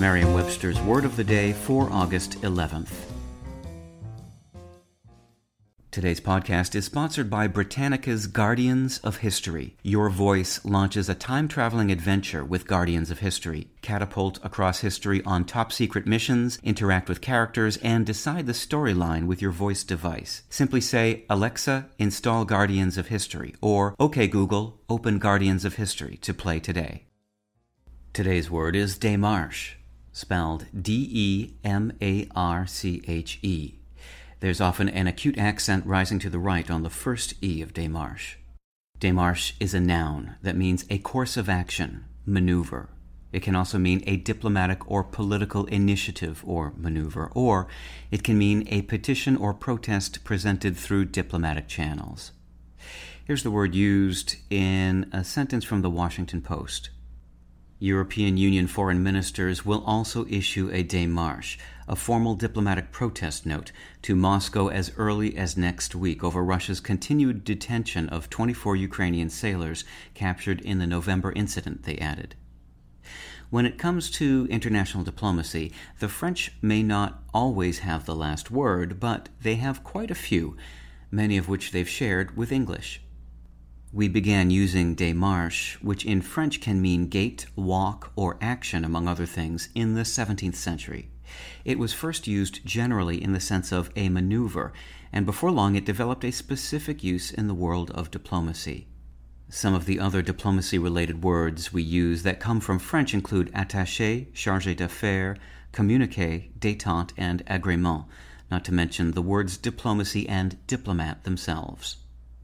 It's Merriam-Webster's Word of the Day for August 11th. Today's podcast is sponsored by Britannica's Guardians of History. Your voice launches a time traveling adventure with Guardians of History. Catapult across history on top secret missions, interact with characters, and decide the storyline with your voice device. Simply say, Alexa, install Guardians of History, or OK Google, open Guardians of History to play today. Today's word is démarche, spelled D E M A R C H E. There's often an acute accent rising to the right on the first E of démarche. Démarche is a noun that means a course of action, maneuver. It can also mean a diplomatic or political initiative or maneuver, or it can mean a petition or protest presented through diplomatic channels. Here's the word used in a sentence from the Washington Post. European Union foreign ministers will also issue a démarche, a formal diplomatic protest note, to Moscow as early as next week over Russia's continued detention of 24 Ukrainian sailors captured in the November incident, they added. When it comes to international diplomacy, the French may not always have the last word, but they have quite a few, many of which they've shared with English. We began using démarche, which in French can mean gait, walk, or action, among other things, in the 17th century. It was first used generally in the sense of a maneuver, and before long it developed a specific use in the world of diplomacy. Some of the other diplomacy related words we use that come from French include attaché, chargé d'affaires, communiqué, détente, and agrément, not to mention the words diplomacy and diplomat themselves.